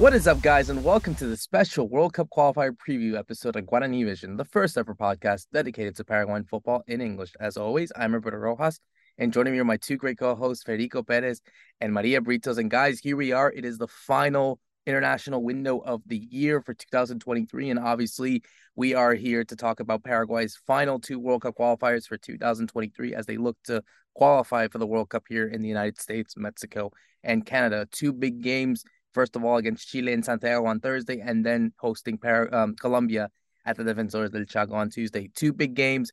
What is up, guys, and welcome to the special World Cup qualifier preview episode of Guarani Vision, the first ever podcast dedicated to Paraguayan football in English. As always, I'm Roberto Rojas, and joining me are my two great co-hosts, Federico Perez and Maria Britos. And guys, here we are. It is the final international window of the year for 2023, and obviously, we are here to talk about Paraguay's final two World Cup qualifiers for 2023 as they look to qualify for the World Cup here in the United States, Mexico, and Canada. Two big games first of all against Chile in Santiago on Thursday, and then hosting Par- um, Colombia at the Defensores del Chaco on Tuesday. Two big games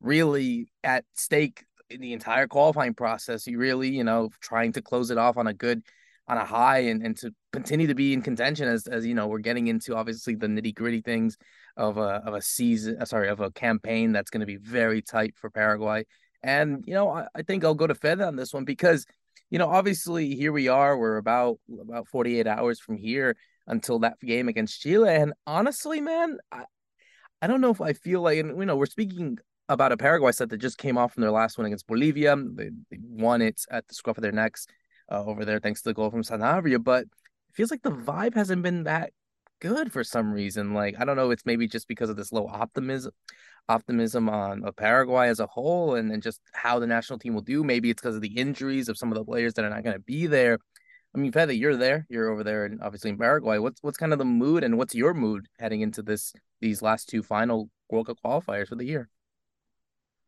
really at stake in the entire qualifying process. You really, you know, trying to close it off on a good on a high and, and to continue to be in contention as as you know we're getting into obviously the nitty gritty things of a of a season uh, sorry of a campaign that's going to be very tight for Paraguay and you know I, I think I'll go to Fed on this one because you know, obviously here we are. We're about about 48 hours from here until that game against Chile. And honestly, man, I, I don't know if I feel like, and you know, we're speaking about a Paraguay set that just came off from their last one against Bolivia. They, they won it at the scruff of their necks uh, over there, thanks to the goal from Sanabria. But it feels like the vibe hasn't been that good for some reason. Like I don't know, it's maybe just because of this low optimism optimism on uh, Paraguay as a whole and, then just how the national team will do. Maybe it's because of the injuries of some of the players that are not going to be there. I mean, Fede, you're there. You're over there, and obviously in Paraguay. What's what's kind of the mood, and what's your mood heading into this these last two final World Cup qualifiers for the year?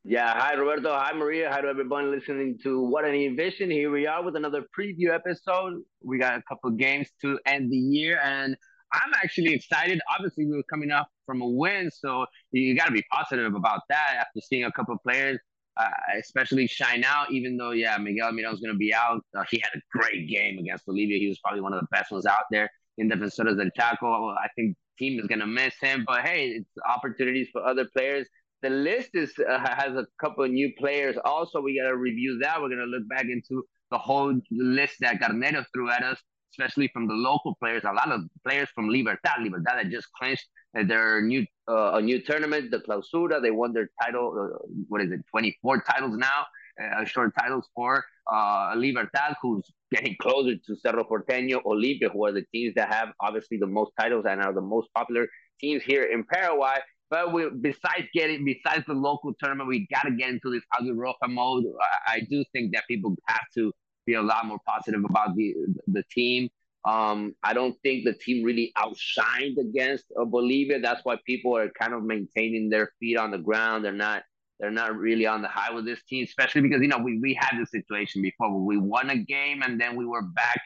Yeah, hi Roberto, hi Maria, hi to everyone listening to Guarani Vision. Here we are with another preview episode. We got a couple games to end the year, and I'm actually excited. Obviously, we were coming up from a win, so you got to be positive about that after seeing a couple of players, uh, especially shine out. Even though, yeah, Miguel Almiron's going to be out. Uh, he had a great game against Bolivia. He was probably one of the best ones out there in Defensores del Chaco. I think team is going to miss him, but hey, it's opportunities for other players. The list is uh, has a couple of new players. Also, we got to review that. We're going to look back into the whole list that Garnero threw at us especially from the local players. A lot of players from Libertad, Libertad that just clinched their new uh, a new tournament, the Clausura. They won their title. Uh, what is it? Twenty four titles now. Uh, short titles for uh, Libertad, who's getting closer to Cerro Porteño, Olimpia, who are the teams that have obviously the most titles and are the most popular teams here in Paraguay. But we, besides getting, besides the local tournament, we got to get into this Aguirre mode. I, I do think that people have to be a lot more positive about the the team. Um, I don't think the team really outshined against uh, Bolivia. That's why people are kind of maintaining their feet on the ground. They're not they're not really on the high with this team, especially because you know we we had this situation before where we won a game and then we were back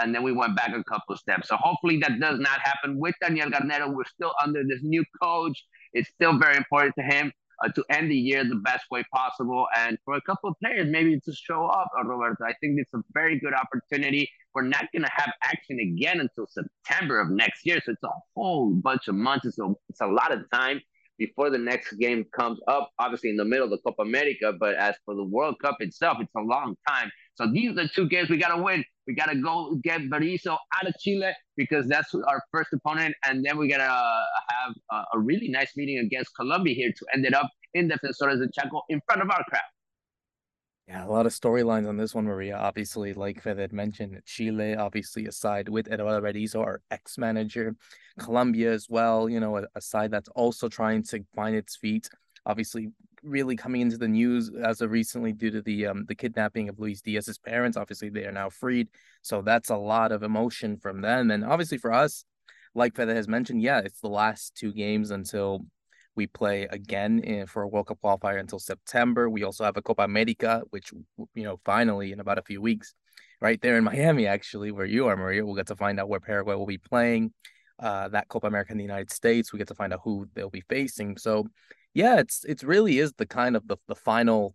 and then we went back a couple steps. So hopefully that does not happen with Daniel Garnero. We're still under this new coach. It's still very important to him uh, to end the year the best way possible. And for a couple of players, maybe to show up, uh, Roberto, I think it's a very good opportunity. We're not going to have action again until September of next year. So it's a whole bunch of months. It's a, it's a lot of time before the next game comes up, obviously in the middle of the Copa America. But as for the World Cup itself, it's a long time. So these are the two games we got to win. We got to go get Berizzo out of Chile because that's our first opponent. And then we got to uh, have a, a, really nice meeting against Colombia here to end it up in Defensores del Chaco in front of our crowd. Yeah, a lot of storylines on this one, Maria. Obviously, like Fed had mentioned, Chile, obviously a side with Eduardo Berizzo, our ex-manager. Colombia as well, you know, a, a side that's also trying to find its feet. Obviously, really coming into the news as of recently due to the um the kidnapping of Luis Diaz's parents. Obviously, they are now freed, so that's a lot of emotion from them. And obviously for us, like Fede has mentioned, yeah, it's the last two games until we play again in, for a World Cup qualifier until September. We also have a Copa America, which you know finally in about a few weeks, right there in Miami, actually, where you are, Maria. We'll get to find out where Paraguay will be playing. Uh, that Copa America in the United States. We get to find out who they'll be facing. So, yeah, it's it's really is the kind of the the final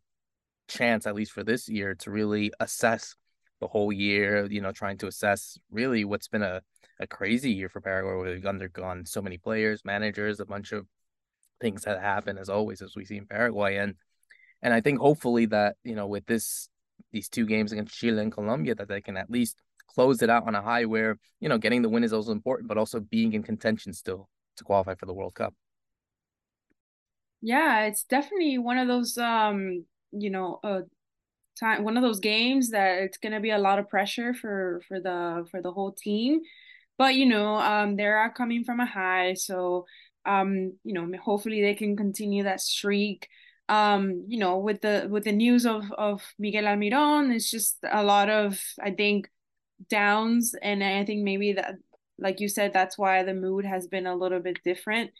chance, at least for this year, to really assess the whole year. You know, trying to assess really what's been a a crazy year for Paraguay. Where we've undergone so many players, managers, a bunch of things that happen as always as we see in Paraguay and and I think hopefully that you know with this these two games against Chile and Colombia that they can at least close it out on a high where you know getting the win is also important but also being in contention still to qualify for the World Cup. Yeah, it's definitely one of those um you know uh time one of those games that it's going to be a lot of pressure for for the for the whole team but you know, um, they are coming from a high, so um, you know, hopefully they can continue that streak. Um, you know, with the with the news of of Miguel Almiron, it's just a lot of I think downs, and I think maybe that, like you said, that's why the mood has been a little bit different.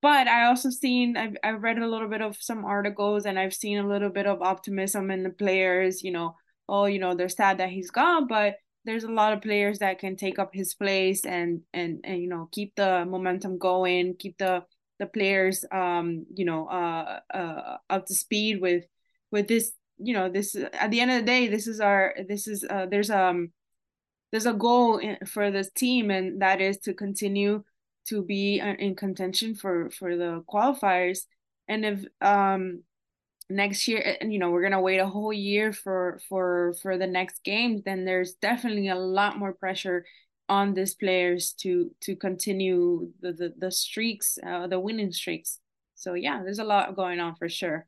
But I also seen I've I've read a little bit of some articles, and I've seen a little bit of optimism in the players. You know, oh, you know, they're sad that he's gone, but there's a lot of players that can take up his place and and and you know keep the momentum going, keep the the players um you know uh uh up to speed with with this you know this at the end of the day this is our this is uh there's um there's a goal in, for this team and that is to continue to be uh, in contention for for the qualifiers. And if um next year and you know we're gonna wait a whole year for for for the next games then there's definitely a lot more pressure on these players to to continue the the, the streaks uh, the winning streaks. So yeah there's a lot going on for sure.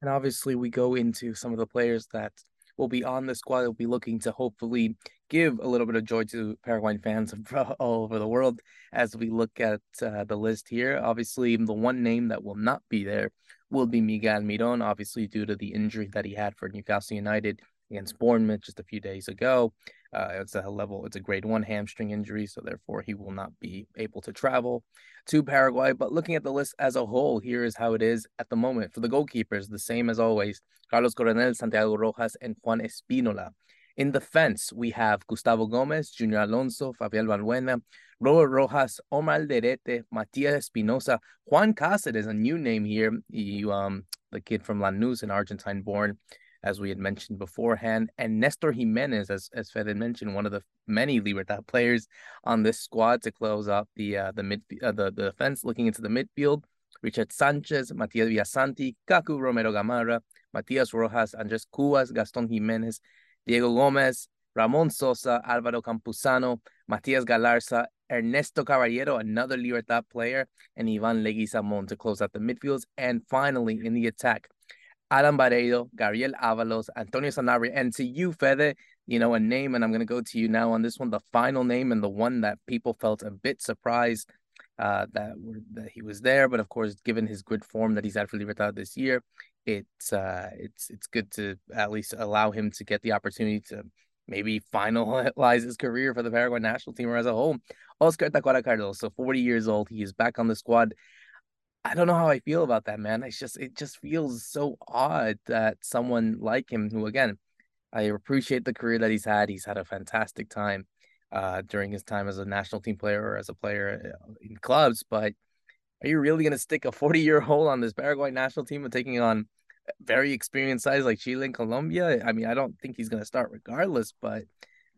And obviously we go into some of the players that will be on the squad will be looking to hopefully give a little bit of joy to Paraguayan fans all over the world as we look at uh, the list here. Obviously, the one name that will not be there will be Miguel Miron, obviously due to the injury that he had for Newcastle United against Bournemouth just a few days ago. Uh, it's a level, it's a grade one hamstring injury, so therefore he will not be able to travel to Paraguay. But looking at the list as a whole, here is how it is at the moment for the goalkeepers, the same as always: Carlos Coronel, Santiago Rojas, and Juan Espinola. In the defense, we have Gustavo Gomez, Junior Alonso, Fabián Balbuena, Robert Rojas, Omar Alderete, Matias Espinoza, Juan Cáceres, a new name here. He, um, the kid from Lanús, an Argentine born, as we had mentioned beforehand, and Nestor Jimenez, as as Fed had mentioned, one of the many Libertad players on this squad to close out the uh, the mid uh, the, the defense. Looking into the midfield, Richard Sanchez, Matias Villasanti, Kaku Romero Gamarra, Matias Rojas, Andres Cubas, Gaston Jimenez, Diego Gomez, Ramon Sosa, Alvaro Campuzano, Matias Galarza, Ernesto Caballero, another Libertad player, and Ivan Leguizamon to close out the midfields. And finally, in the attack, Adam Bareiro, Gabriel Avalos, Antonio Sanabria, and to you, Fede, you know, a name, and I'm going to go to you now on this one, the final name and the one that people felt a bit surprised uh, that, that he was there. But of course, given his good form that he's had for Libertad this year, it's uh it's it's good to at least allow him to get the opportunity to maybe finalize his career for the Paraguay national team or as a whole. Oscar Tacuara Cardoso, 40 years old. He is back on the squad. I don't know how I feel about that, man. It's just it just feels so odd that someone like him, who again, I appreciate the career that he's had. He's had a fantastic time uh, during his time as a national team player or as a player uh, in clubs, but are you really going to stick a 40 year old on this Paraguay national team and taking on very experienced sides like Chile and Colombia? I mean, I don't think he's going to start regardless, but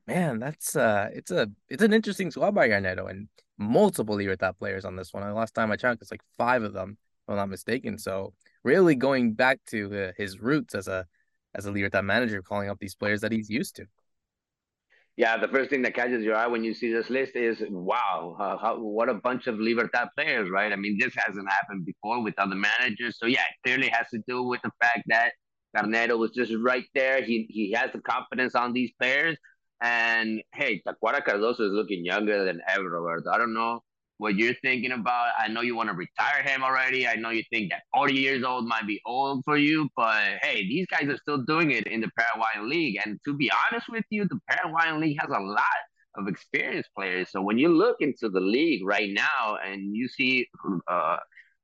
man, that's uh, it's a it's an interesting squad by Garnero and multiple Libertad players on this one. The last time I checked, it's like five of them, if I'm not mistaken. So really going back to uh, his roots as a as a Libertad manager, calling up these players that he's used to yeah, the first thing that catches your eye when you see this list is wow, uh, how, what a bunch of Libertad players, right? I mean, this hasn't happened before with other managers. So yeah, it clearly has to do with the fact that Garnero was just right there. He he has the confidence on these players. And hey, Tacuara Cardoso is looking younger than ever, Roberto. I don't know what you're thinking about. I know you want to retire him already. I know you think that 40 years old might be old for you, but hey, these guys are still doing it in the Paraguayan League. And to be honest with you, the Paraguayan League has a lot of experienced players. So when you look into the league right now and you see uh,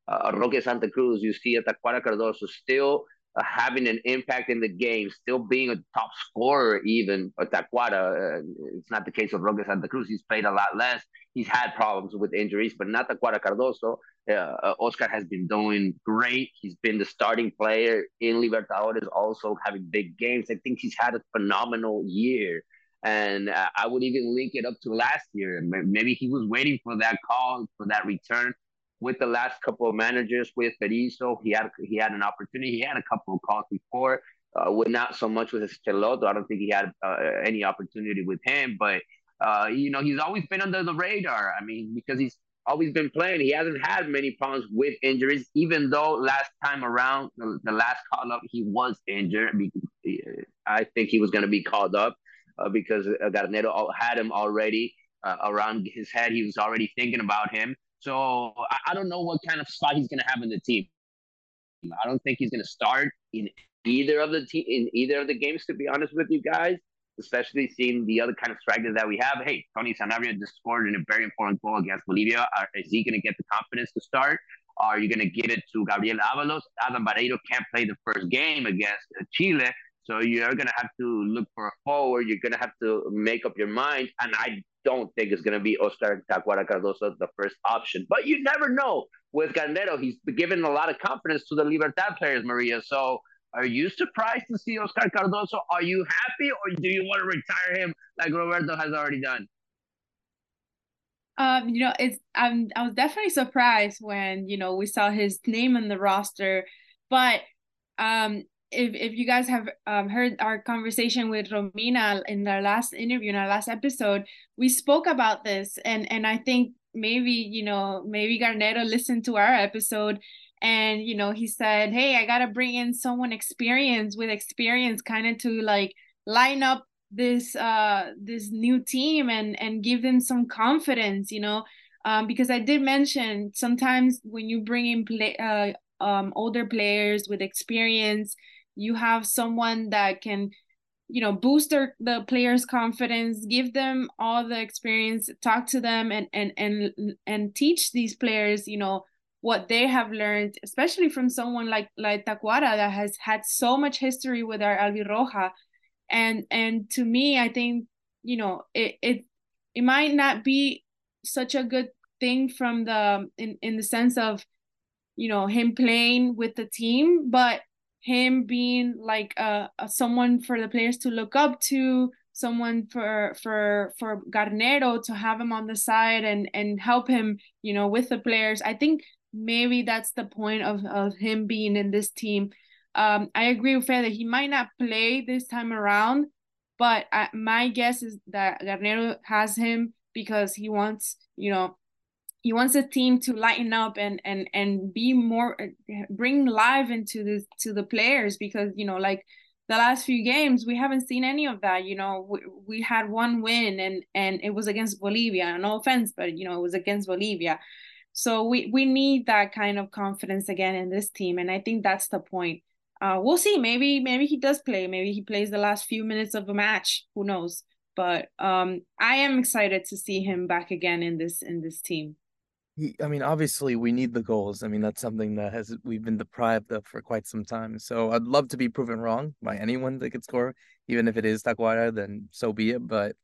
uh, Roque Santa Cruz, you see Tacuara Cardoso still uh, having an impact in the game, still being a top scorer, even uh, Tacuara. Uh, it's not the case of Roque Santa Cruz. He's played a lot less. He's had problems with injuries, but not Tacuara Cardoso. Uh, uh, Oscar has been doing great. He's been the starting player in Libertadores, also having big games. I think he's had a phenomenal year. And uh, I would even link it up to last year. Maybe he was waiting for that call, for that return with the last couple of managers with Berizzo, he had he had an opportunity. He had a couple of calls before, uh, with not so much with Schelotto. I don't think he had uh, any opportunity with him, but uh, you know he's always been under the radar. I mean, because he's always been playing. He hasn't had many problems with injuries, even though last time around, the, the last call up, he was injured. I think he was going to be called up uh, because Garnero had him already uh, around his head. He was already thinking about him. So I, I don't know what kind of spot he's going to have in the team. I don't think he's going to start in either of the te- in either of the games. To be honest with you guys, especially seeing the other kind of strikers that we have. Hey, Tony Sanabria just scored in a very important goal against Bolivia. Is he going to get the confidence to start? Are you going to get it to Gabriel Avalos? Adam Bareiro can't play the first game against Chile. So you're going to have to look for a forward. You're going to have to make up your mind. And I don't think it's going to be Oscar Tacuara Cardoso the first option. But you never know with Garnero. He's given a lot of confidence to the Libertad players, Maria. So are you surprised to see Oscar Cardoso? Are you happy or do you want to retire him like Roberto has already done? Um, you know, it's I'm I was definitely surprised when, you know, we saw his name in the roster. But um if if you guys have um, heard our conversation with Romina in our last interview in our last episode, we spoke about this and and I think maybe you know maybe Garnero listened to our episode and you know he said hey i gotta bring in someone experienced with experience kind of to like line up this uh this new team and and give them some confidence you know? Um because i did mention sometimes when you bring in play uh um older players with experience you have someone that can you know boost their the players confidence give them all the experience talk to them and and and and teach these players you know what they have learned, especially from someone like like Tacuara that has had so much history with our Albirroja. And and to me, I think, you know, it it it might not be such a good thing from the in, in the sense of, you know, him playing with the team, but him being like a, a someone for the players to look up to, someone for for for Garnero to have him on the side and and help him, you know, with the players. I think maybe that's the point of, of him being in this team. Um, I agree with that he might not play this time around, but I, my guess is that Garnero has him because he wants, you know, he wants the team to lighten up and and and be more bring life into this to the players because you know like the last few games we haven't seen any of that you know we, we had one win and and it was against bolivia no offense but you know it was against bolivia so we we need that kind of confidence again in this team, and I think that's the point. Uh, we'll see. Maybe maybe he does play. Maybe he plays the last few minutes of a match. Who knows? But um, I am excited to see him back again in this in this team. I mean, obviously, we need the goals. I mean, that's something that has we've been deprived of for quite some time. So I'd love to be proven wrong by anyone that could score, even if it is Tacuara. Then so be it. But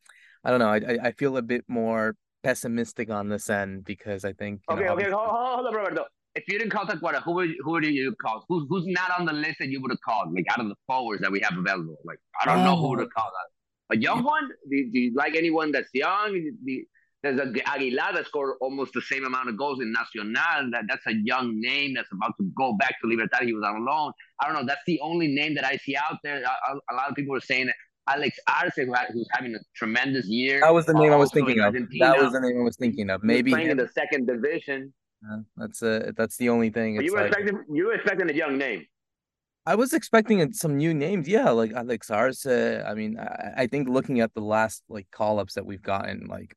I don't know. I I feel a bit more pessimistic on this end because I think. Okay, know, okay, hold, hold on, Roberto. If you didn't call Tacuara, who would who would you call? Who's who's not on the list that you would have called? Like out of the forwards that we have available, like I don't oh. know who to call that. A young one? Do, do you like anyone that's young? Do, there's a Aguilar that scored almost the same amount of goals in Nacional. That, that's a young name that's about to go back to Libertad. He was on loan. I don't know. That's the only name that I see out there. A, a lot of people are saying Alex Arce, who who's having a tremendous year. That was the name I was thinking of. That was the name I was thinking of. Maybe playing in the second division. Uh, that's uh, that's the only thing. you were like, expecting you were expecting a young name. I was expecting some new names, yeah, like Alex Arce. I mean, I, I think looking at the last like call ups that we've gotten, like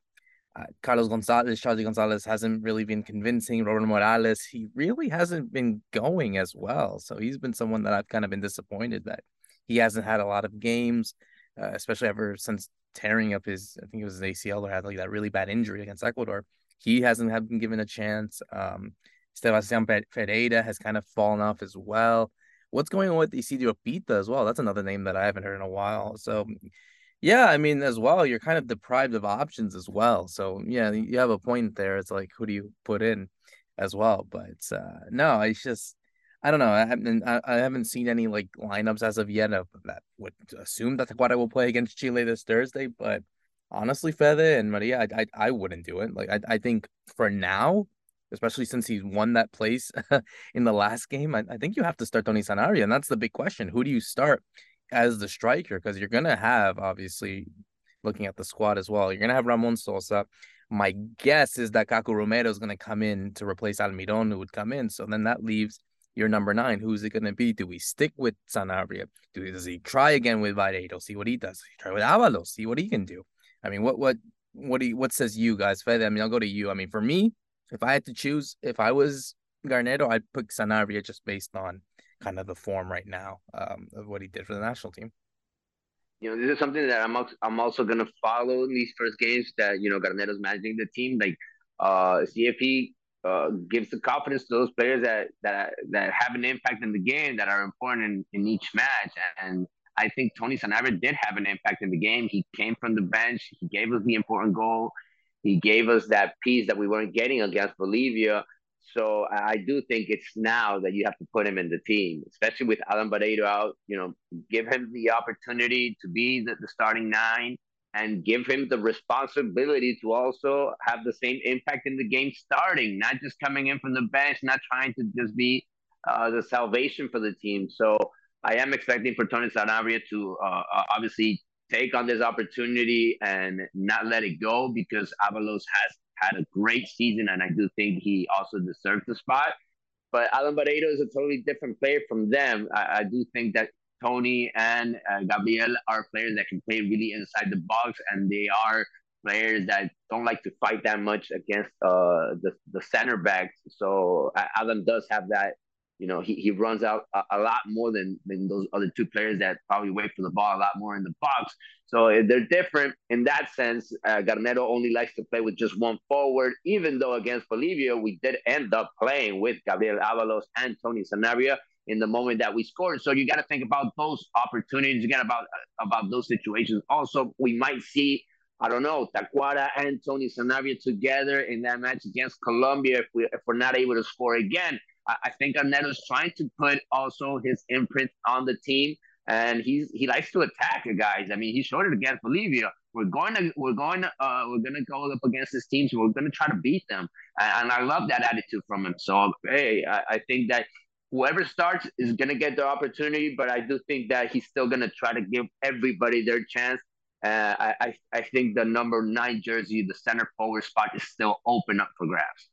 uh, Carlos Gonzalez, Charlie Gonzalez hasn't really been convincing. Robert Morales, he really hasn't been going as well. So he's been someone that I've kind of been disappointed that he hasn't had a lot of games uh, especially ever since tearing up his, I think it was his ACL or had like that really bad injury against Ecuador. He hasn't had been given a chance. Um, Sebastian Ferreira has kind of fallen off as well. What's going on with Isidro Pitta as well? That's another name that I haven't heard in a while. So, yeah, I mean, as well, you're kind of deprived of options as well. So, yeah, you have a point there. It's like, who do you put in as well? But uh, no, it's just I don't know. I haven't I, haven't seen any like lineups as of yet of that would assume that Tacuara will play against Chile this Thursday, but honestly, Fede and Maria, I, I I wouldn't do it. Like I I think for now, especially since he's won that place in the last game, I, I think you have to start Tony Sanabria, and that's the big question. Who do you start as the striker? Because you're gonna have obviously looking at the squad as well. You're gonna have Ramon Sosa. My guess is that Kaku Romero is gonna come in to replace Almiron, who would come in. So then that leaves your number nine. Who's it to be? Do we stick with Sanabria? Do does he try again with Bareiro? See what he does. He try with Avalos. See what he can do. I mean, what what what do you, what says you guys? I mean, I'll go to you. I mean, for me, if I had to choose, if I was Garnero, I'd pick Sanabria just based on kind of the form right now um, of what he did for the national team. You know, this is something that I'm I'm also gonna follow in these first games that you know Garnero's managing the team. Like, uh, see if he uh, gives the confidence to those players that that that have an impact in the game that are important in, in each match. And I think Tony Sanabria did have an impact in the game. He came from the bench. He gave us the important goal. He gave us that piece that we weren't getting against Bolivia. So I do think it's now that you have to put him in the team, especially with Alan Bareiro out. You know, give him the opportunity to be the, the starting nine and give him the responsibility to also have the same impact in the game starting, not just coming in from the bench, not trying to just be uh, the salvation for the team. So I am expecting for Tony Sanabria to uh, obviously take on this opportunity and not let it go because Avalos has had a great season and I do think he also deserves the spot. But Alan Bareiro is a totally different player from them. I, I do think that Tony and uh, Gabriel are players that can play really inside the box, and they are players that don't like to fight that much against uh, the the center backs. So Alan does have that. You know, he, he runs out a, a, lot more than, than those other two players that probably wait for the ball a lot more in the box. So eh, they're different in that sense. Uh, Garnero only likes to play with just one forward, even though against Bolivia, we did end up playing with Gabriel Avalos and Tony Sanabria in the moment that we scored. So you got to think about those opportunities. You got about about those situations. Also, we might see I don't know Tacuara and Tony Sanabria together in that match against Colombia if we if we're not able to score again. I, think Garnero's trying to put also his imprint on the team. And he's he likes to attack you guys. I mean, he showed it against Bolivia. We're going to we're going to uh, we're going to go up against this team. So we're going to try to beat them. And, I love that attitude from him. So hey, I, I think that whoever starts is going to get the opportunity, but I do think that he's still going to try to give everybody their chance. Uh, I, I think the number nine jersey, the center forward spot, is still open up for grabs.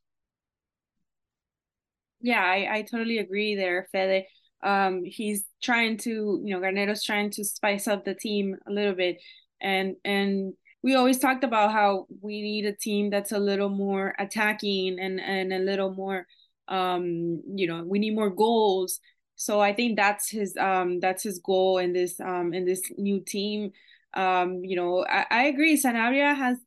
Yeah, I, I totally agree there, Fede. Um, he's trying to, you know, Garnero's trying to spice up the team a little bit, and and we always talked about how we need a team that's a little more attacking and and a little more um you know we need more goals. So i think that's his um that's his goal in this um in this new team. Um you know i, I agree. Sanabria has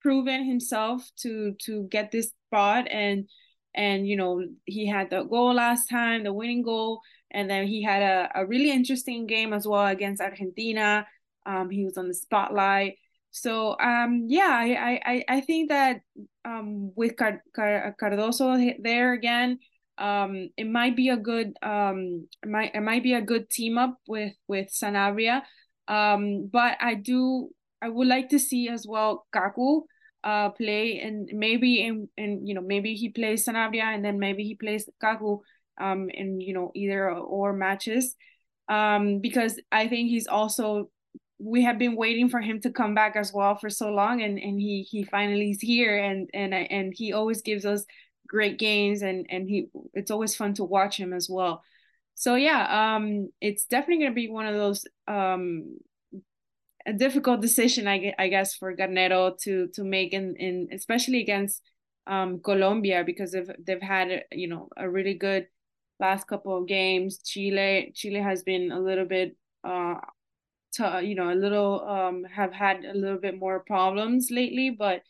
proven himself to to get this spot and and you know he had the goal last time the winning goal and then he had a, a really interesting game as well against argentina um he was on the spotlight so um, yeah, I, I I think that um, with Car- Car- Cardoso there again, um, it might be a good um, it might it might be a good team up with with Sanabria. Um, but I do I would like to see as well Kaku uh play and maybe in and you know maybe he plays Sanabria and then maybe he plays Kaku um in you know either or matches. Um because I think he's also we have been waiting for him to come back as well for so long and and he he finally is here and and and he always gives us great games and and he it's always fun to watch him as well. So yeah um it's definitely going to be one of those um a difficult decision I, I guess for Garnero to to make in in especially against um Colombia because they've they've had you know a really good last couple of games Chile Chile has been a little bit uh to you know a little um have had a little bit more problems lately but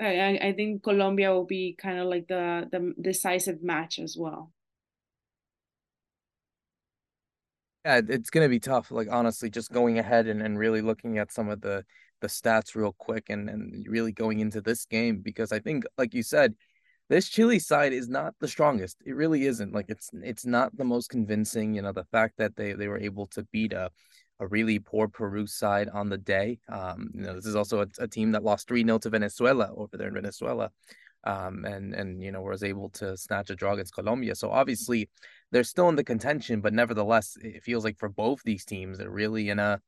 I, I think Colombia will be kind of like the the decisive match as well. Yeah, it's gonna be tough. Like honestly, just going ahead and, and really looking at some of the the stats real quick and and really going into this game because I think, like you said, this Chile side is not the strongest. It really isn't. Like it's it's not the most convincing. You know, the fact that they they were able to beat a a really poor Peru side on the day. Um, you know, this is also a, a team that lost 3 0 to Venezuela over there in Venezuela. Um, and and you know was able to snatch a draw against Colombia. So obviously they're still in the contention, but nevertheless, it feels like for both these teams, they're really in a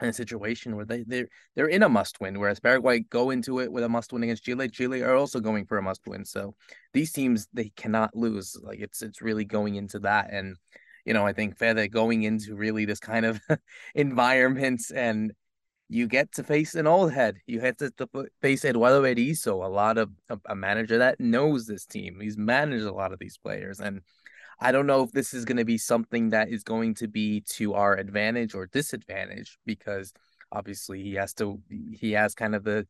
in a situation where they they're they're in a must win. Whereas Paraguay go into it with a must win against Chile. Chile are also going for a must win. So these teams they cannot lose. Like it's it's really going into that and you know, I think Fede going into really this kind of environment and you get to face an old head. You had to, to face Eduardo Berizzo, a lot of a, a manager that knows this team. He's managed a lot of these players, and I don't know if this is going to be something that is going to be to our advantage or disadvantage because obviously he has to he has kind of the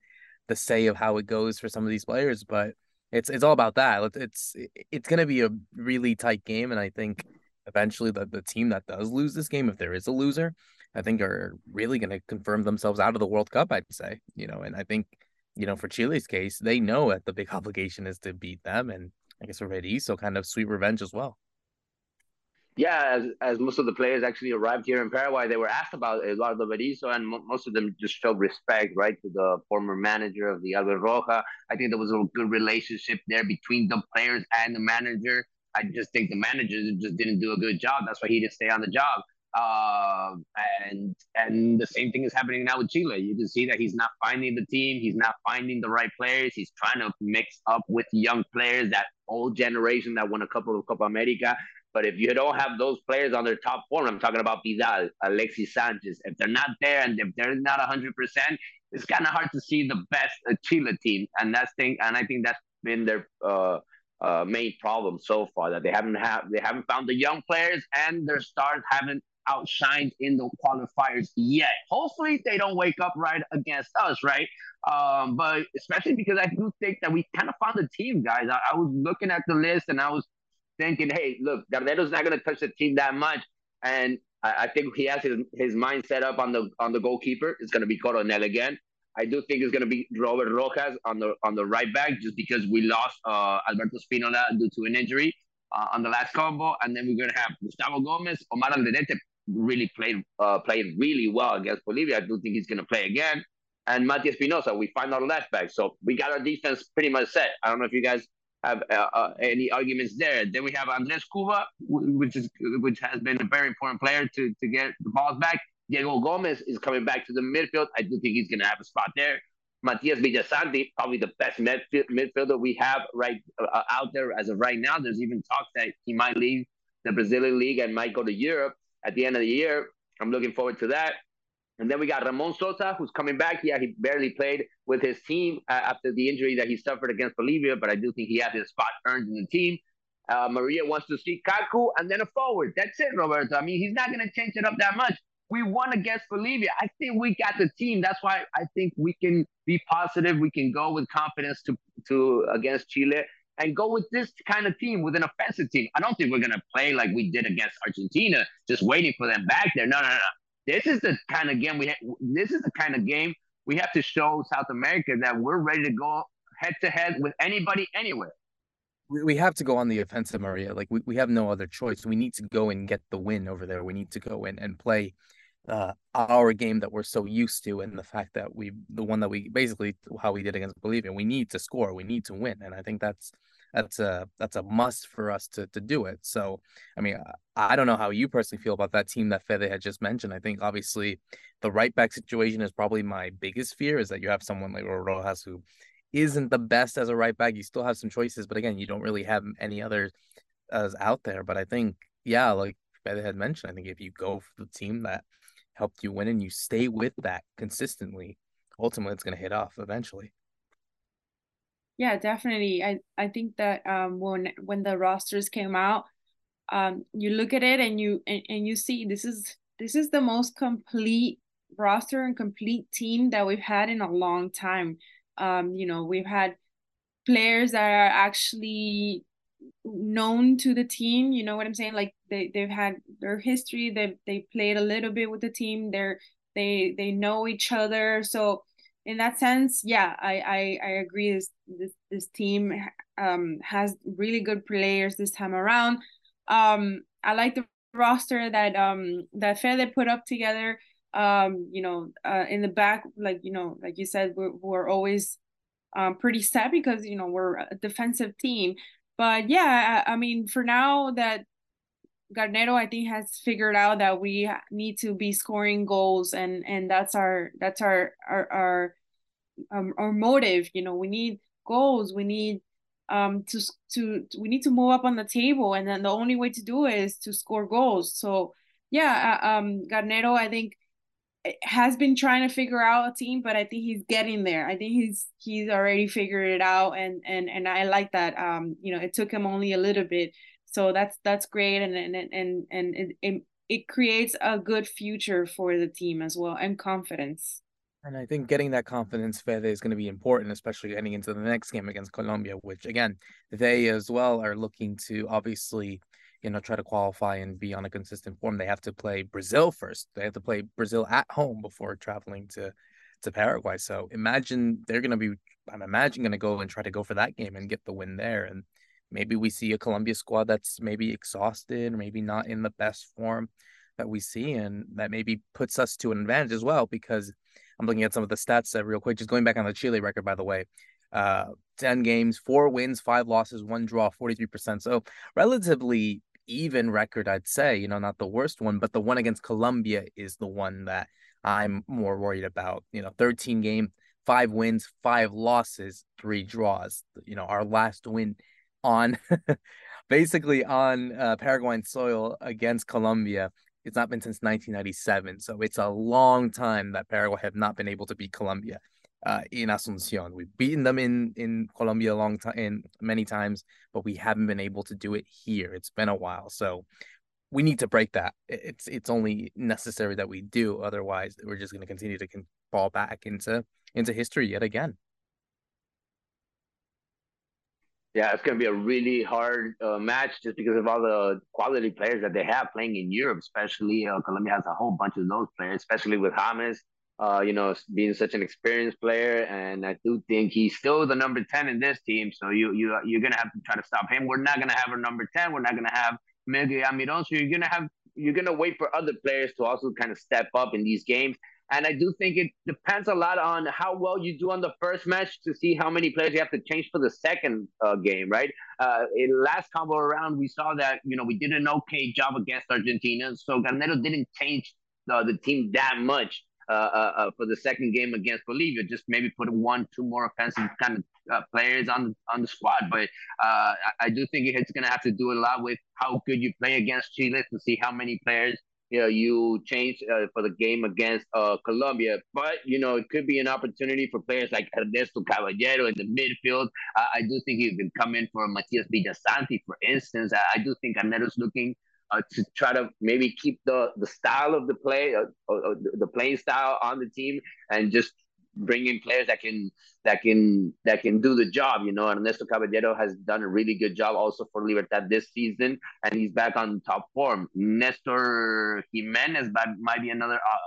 the say of how it goes for some of these players, but it's it's all about that. It's it's going to be a really tight game, and I think eventually the the team that does lose this game, if there is a loser, I think are really going to confirm themselves out of the World Cup. I'd say, you know, and I think you know for Chile's case, they know that the big obligation is to beat them, and I guess for already so kind of sweet revenge as well yeah, as, as most of the players actually arrived here in Paraguay, they were asked about a lot Eduardo Berizzo, and mo- most of them just showed respect, right, to the former manager of the Albirroja. I think there was a good relationship there between the players and the manager. I just think the manager just didn't do a good job. That's why he didn't stay on the job. Uh, and and the same thing is happening now with Chile. You can see that he's not finding the team. He's not finding the right players. He's trying to mix up with young players, that old generation that won a couple of Copa America. But if you don't have those players on their top form, I'm talking about Vidal, Alexis Sanchez, if they're not there and if they're not 100%, it's kind of hard to see the best Chile team. And that's thing, and I think that's been their uh, uh, main problem so far that they haven't have they haven't found the young players and their stars haven't outshined in the qualifiers yet. Hopefully, they don't wake up right against us, right? Um, but especially because I do think that we kind of found the team, guys. I, I was looking at the list and I was thinking, hey, look, Garnero's not going to touch the team that much, and I, I, think he has his, his mind set up on the on the goalkeeper. It's going to be Coronel again. I do think it's going to be Robert Rojas on the on the right back, just because we lost uh, Alberto Espinola due to an injury uh, on the last combo, and then we're going to have Gustavo Gomez, Omar Alderete really played uh, played really well against Bolivia. I do think he's going to play again. And Matias Espinoza, we find our left back. So we got our defense pretty much set. I don't know if you guys have uh, uh, any arguments there. Then we have Andres Cuba, which is which has been a very important player to to get the balls back. Diego Gomez is coming back to the midfield. I do think he's going to have a spot there. Matias Villasanti, probably the best midfielder we have right uh, out there as of right now. There's even talks that he might leave the Brazilian league and might go to Europe at the end of the year. I'm looking forward to that. And then we got Ramon Sosa, who's coming back. Yeah, he barely played with his team uh, after the injury that he suffered against Bolivia, but I do think he has his spot earned in the team. Uh, Maria wants to see Kaku and then a forward. That's it, Roberto. I mean, he's not going to change it up that much. We won against Bolivia. I think we got the team. That's why I think we can be positive. We can go with confidence to to against Chile and go with this kind of team, with an offensive team. I don't think we're going to play like we did against Argentina, just waiting for them back there. No, no, no. This is the kind of game we. Ha- this is the kind of game we have to show South America that we're ready to go head to head with anybody anywhere. We have to go on the offensive, Maria. Like we, we have no other choice. We need to go and get the win over there. We need to go in and play uh, our game that we're so used to, and the fact that we, the one that we basically how we did against Bolivia, we need to score, we need to win, and I think that's that's a that's a must for us to to do it. So, I mean, I don't know how you personally feel about that team that Fede had just mentioned. I think obviously the right back situation is probably my biggest fear is that you have someone like Rojas who isn't the best as a right back. You still have some choices, but again, you don't really have any others as out there. But I think, yeah, like Fede had mentioned, I think if you go for the team that helped you win and you stay with that consistently, ultimately it's going to hit off eventually. Yeah, definitely. I I think that um when when the rosters came out, um you look at it and you and, and you see this is this is the most complete roster and complete team that we've had in a long time. Um, you know, we've had players that are actually known to the team, you know what I'm saying? Like they they've had their history, they they played a little bit with the team, they're they they know each other. So in that sense, yeah, I I, I agree. This this this team um, has really good players this time around. Um, I like the roster that um that Fede put up together. Um, you know, uh, in the back, like you know, like you said, we're we're always um pretty set because you know we're a defensive team. But yeah, I, I mean, for now that Garnero, I think, has figured out that we need to be scoring goals, and and that's our that's our our our um, our motive. You know, we need goals. We need um to to we need to move up on the table, and then the only way to do it is to score goals. So yeah, uh, um, Garnero, I think has been trying to figure out a team, but I think he's getting there. I think he's he's already figured it out, and and and I like that. Um, you know, it took him only a little bit, so that's that's great, and and and and it, it, it creates a good future for the team as well and confidence. And I think getting that confidence, Fede, is going to be important, especially heading into the next game against Colombia, which again, they as well are looking to obviously you know, try to qualify and be on a consistent form, they have to play Brazil first. They have to play Brazil at home before traveling to to Paraguay. So imagine they're gonna be I'm imagining gonna go and try to go for that game and get the win there. And maybe we see a Colombia squad that's maybe exhausted, maybe not in the best form that we see, and that maybe puts us to an advantage as well because I'm looking at some of the stats uh, real quick. Just going back on the Chile record, by the way, uh, 10 games, four wins, five losses, one draw, 43%. So relatively even record, I'd say, you know, not the worst one, but the one against Colombia is the one that I'm more worried about. You know, 13 game, five wins, five losses, three draws. You know, our last win on basically on uh, Paraguayan soil against Colombia. It's not been since 1997. So it's a long time that Paraguay have not been able to beat Colombia uh, in Asuncion. We've beaten them in in Colombia a long time, in many times, but we haven't been able to do it here. It's been a while, so we need to break that. It's it's only necessary that we do. Otherwise, we're just going to continue to fall back into into history yet again. Yeah, it's going to be a really hard uh, match just because of all the quality players that they have playing in Europe, especially uh, Colombia has a whole bunch of those players, especially with James uh, you know, being such an experienced player, and I do think he's still the number ten in this team. So you you you're gonna have to try to stop him. We're not gonna have a number ten. We're not gonna have Miguel Almiron. So you're gonna have you're gonna wait for other players to also kind of step up in these games. And I do think it depends a lot on how well you do on the first match to see how many players you have to change for the second uh, game, right? Uh, in last combo around, we saw that you know we did an okay job against Argentina, so Garnero didn't change the, the team that much. Uh, uh, uh, for the second game against Bolivia. Just maybe put one, two more offensive kind of uh, players on on the squad. But uh, I do think it's going to have to do a lot with how good you play against Chile to see how many players you know you change uh, for the game against uh, Colombia. But you know it could be an opportunity for players like Ernesto Caballero in the midfield. Uh, I do think he could come in for Matias Villasanti, for instance. I, I do think Garnero's looking uh, to try to maybe keep the the style of the play, uh, uh, the playing style on the team, and just bring in players that can that can that can do the job. You know, Ernesto Caballero has done a really good job also for Libertad this season, and he's back on top form. Nestor Gimenez might be another. Uh,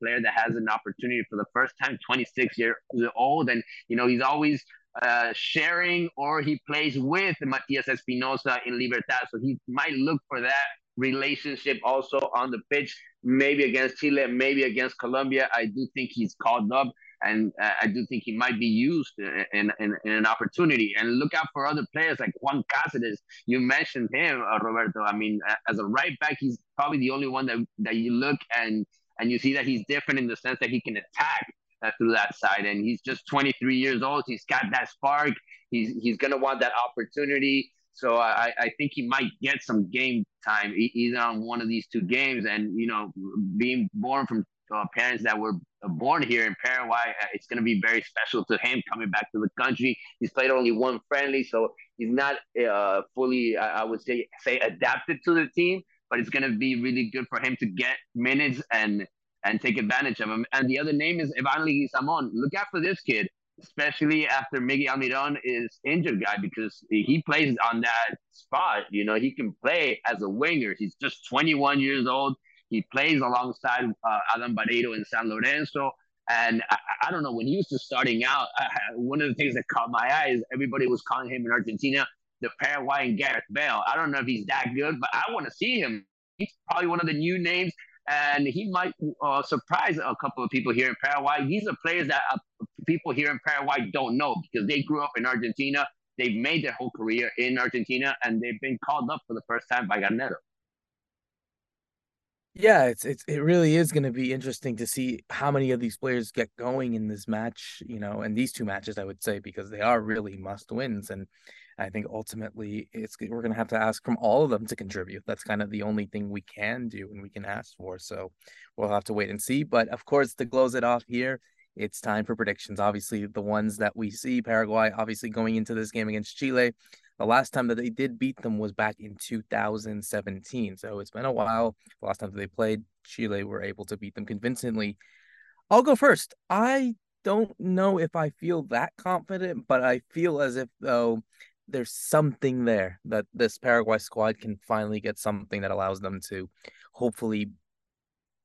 player that has an opportunity for the first time 26 years old and you know he's always uh, sharing or he plays with Matias Espinoza in Libertad. So he might look for that relationship also on the pitch, maybe against Chile, maybe against Colombia. I do think he's called up. And uh, I do think he might be used in, in, in, an opportunity. And look out for other players like Juan Cáceres. You mentioned him, uh, Roberto. I mean, as a right back, he's probably the only one that, that you look and and you see that he's different in the sense that he can attack uh, through that side. And he's just 23 years old. He's got that spark. He's he's gonna want that opportunity. So I, I think he might get some game time either on one of these two games. And you know, being born from uh, parents that were born here in Paraguay, uh, it's going to be very special to him coming back to the country. He's played only one friendly, so he's not uh, fully, I would say, say adapted to the team. But it's going to be really good for him to get minutes and and take advantage of him. And the other name is Ivan Leguizamon. Look out for this kid, especially after Miguel Almiron is injured guy because he plays on that spot. You know, he can play as a winger. He's just 21 years old. He plays alongside uh, Adam Bareiro in San Lorenzo. And I, I, don't know, when he was just starting out, I, one of the things that caught my eye is everybody was calling him in Argentina the Paraguayan Gareth Bale. I don't know if he's that good, but I want to see him. He's probably one of the new names and he might uh, surprise a couple of people here in Paraguay. These are players that uh, people here in Paraguay don't know because they grew up in Argentina. They've made their whole career in Argentina, and they've been called up for the first time by Garnero. Yeah, it's it's it really is going to be interesting to see how many of these players get going in this match, you know, and these two matches I would say because they are really must wins and I think ultimately it's we're going to have to ask from all of them to contribute. That's kind of the only thing we can do and we can ask for. So we'll have to wait and see. But of course, to close it off here, it's time for predictions. Obviously, the ones that we see Paraguay obviously going into this game against Chile. The last time that they did beat them was back in 2017. So it's been a while. The last time that they played, Chile were able to beat them convincingly. I'll go first. I don't know if I feel that confident, but I feel as if though there's something there that this Paraguay squad can finally get something that allows them to hopefully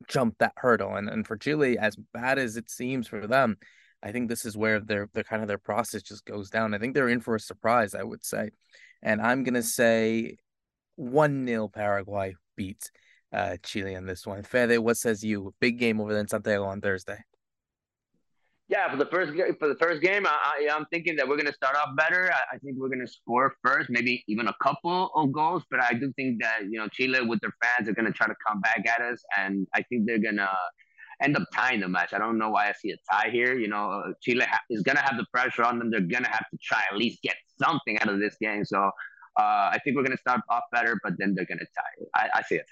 jump that hurdle. And and for Chile, as bad as it seems for them, I think this is where their their kind of their process just goes down. I think they're in for a surprise, I would say. And I'm gonna say one 0 Paraguay beats uh Chile in this one. Fede, what says you? Big game over there in Santiago on Thursday. Yeah, for the first for the first game, I, I, am thinking that we're gonna start off better. I, I, think we're gonna score first, maybe even a couple of goals. But I do think that you know Chile with their fans are gonna try to come back at us, and I think they're gonna end up tying the match. I don't know why I see a tie here. You know, Chile ha- is gonna have the pressure on them. They're gonna have to try at least get something out of this game. So uh, I think we're gonna start off better, but then they're gonna tie. I, I see it.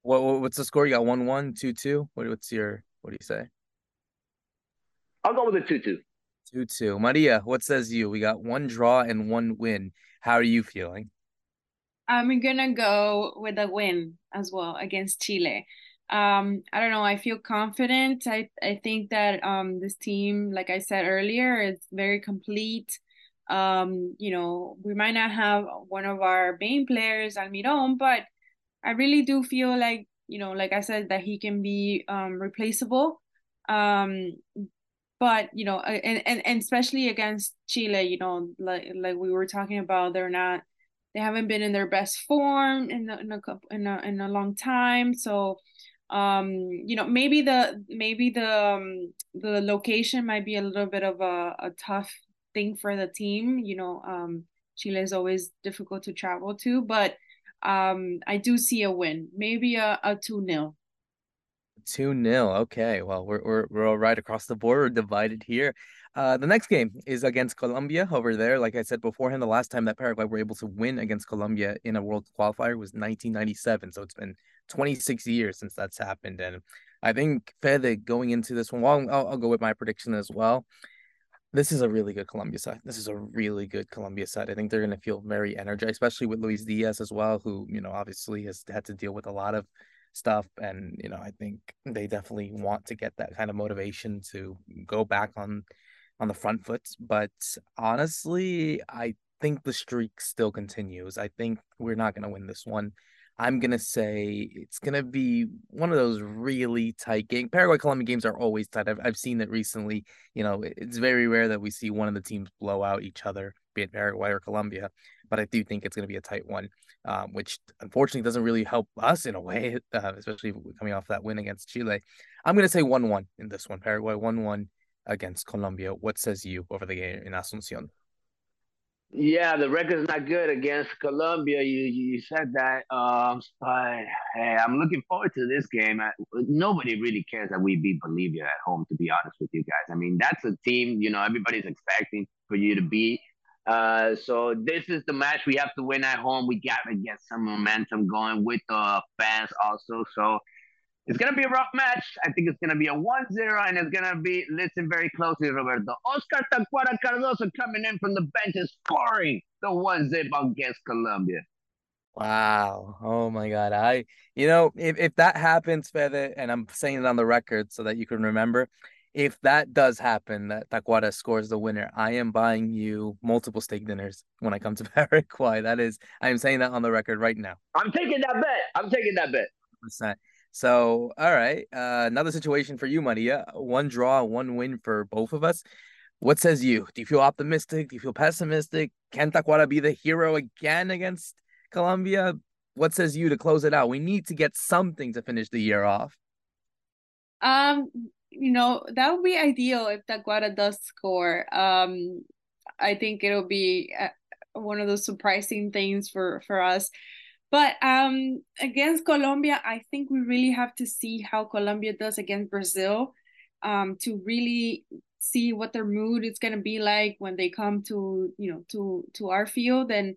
What what's the score? You got one one two two. What what's your what do you say? I'll go with a 2 2. 2 2. Maria, what says you? We got one draw and one win. How are you feeling? I'm gonna go with a win as well against Chile. Um, I don't know. I feel confident. I I think that um this team, like I said earlier, is very complete. Um, you know, we might not have one of our main players, Almiron, but I really do feel like you know, like I said, that he can be um replaceable. Um, but you know and, and and especially against chile you know like like we were talking about they're not they haven't been in their best form in in a in a, in a long time. So um you know maybe the maybe the um, the location might be a little bit of a, a tough thing for the team. You know um chile is always difficult to travel to but um i do see a win maybe a, a 2-0 2 0. Okay. Well, we're, we're, we're all right across the board. We're divided here. Uh, the next game is against Colombia over there. Like I said beforehand, the last time that Paraguay were able to win against Colombia in a World Qualifier was 1997. So it's been 26 years since that's happened. And I think Fede going into this one, well, I'll, I'll go with my prediction as well. This is a really good Colombia side. This is a really good Colombia side. I think they're going to feel very energized, especially with Luis Diaz as well, who, you know, obviously has had to deal with a lot of stuff and you know i think they definitely want to get that kind of motivation to go back on on the front foot but honestly i think the streak still continues. I think we're not going to win this one. I'm going to say it's going to be one of those really tight games paraguay colombia games are always tight. I've, I've seen it recently. You know it's very rare that we see one of the teams blow out each other be it paraguay or colombia but i do think it's going to be a tight one um, which unfortunately doesn't really help us in a way, uh, especially coming off that win against Chile. I'm going to say 1 1 in this one. Paraguay 1 1 against Colombia. What says you over the game in Asuncion? Yeah, the record's not good against Colombia. You you said that, um, but hey, I'm looking forward to this game. I, nobody really cares that we beat Bolivia at home. To be honest with you guys, I mean that's a team you know everybody's expecting for you to beat. Uh, so this is the match we have to win at home. We got to get some momentum going with the fans also. So it's going to be a rough match. I think it's going to be a 1-0 and it's going to be, listen very closely, Roberto. Oscar Tacuara Cardoso coming in from the bench is scoring the 1-0 against Colombia. Wow. Oh my God. I, you know, if, if that happens, Fede, and I'm saying it on the record so that you can remember, if that does happen, that Tacuara scores the winner, I am buying you multiple steak dinners when I come to Paraguay. That is, I am saying that on the record right now. I'm taking that bet. I'm taking that bet. Percent. So, all right. Uh, another situation for you, Maria. One draw, one win for both of us. What says you? Do you feel optimistic? Do you feel pessimistic? Can Tacuara be the hero again against Colombia? What says you to close it out? We need to get something to finish the year off. Um, you know, that would be ideal if Tacuara does score. Um, I think it'll be uh, one of those surprising things for for us. But um, against Colombia, I think we really have to see how Colombia does against Brazil um, to really see what their mood is going to be like when they come to you know to to our field and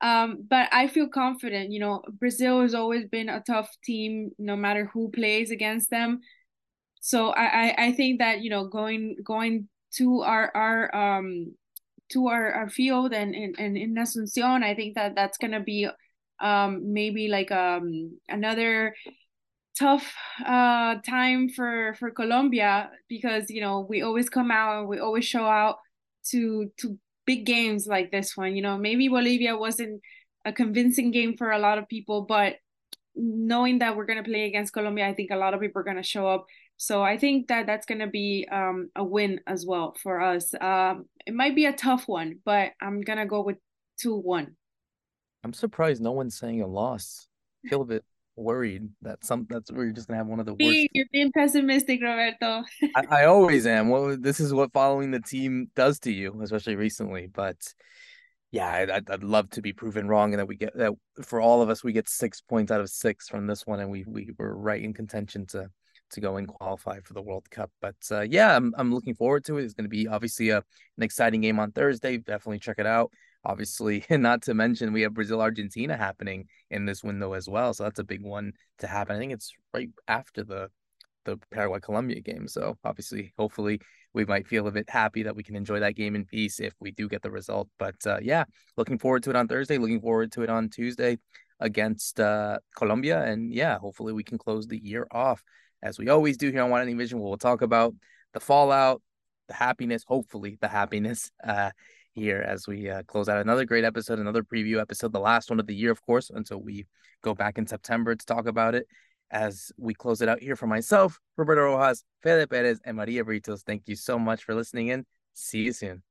um but i feel confident you know brazil has always been a tough team no matter who plays against them so i i, think that you know going going to our our um to our, our field and, and, and in Asunción, I think that that's to be um, maybe like um, another tough uh, time for, for Colombia because, you know, we always come out and we always show out to, to big games like this one. You know, maybe Bolivia wasn't a convincing game for a lot of people, but knowing that we're to play against Colombia, I think a lot of people are to show up so I think that that's going to be um, a win as well for us. Um, it might be a tough one, but I'm going to go with 2 1. I'm surprised no one's saying a loss. I feel a bit worried that some that's where you're just gonna have one of the worst. You're being pessimistic, Roberto. I, I, always am. Well, this is what following the team does to you, especially recently. But yeah, I'd, I'd love to be proven wrong, and that we get that for all of us, we get six points out of six from this one, and we we were right in contention to to go and qualify for the World Cup. But uh, yeah, I'm I'm looking forward to it. It's going to be obviously a an exciting game on Thursday. Definitely check it out. Obviously, not to mention we have Brazil Argentina happening in this window as well, so that's a big one to happen. I think it's right after the the Paraguay Colombia game. So obviously, hopefully, we might feel a bit happy that we can enjoy that game in peace if we do get the result. But uh, yeah, looking forward to it on Thursday. Looking forward to it on Tuesday against uh, Colombia, and yeah, hopefully we can close the year off as we always do here on Guarani Vision. We'll talk about the fallout, the happiness, hopefully the happiness uh, here as we uh, close out another great episode, another preview episode, the last one of the year, of course, until we go back in September to talk about it. As we close it out here for myself, Roberto Rojas, Fede Perez, and Maria Britos, thank you so much for listening in. See you soon.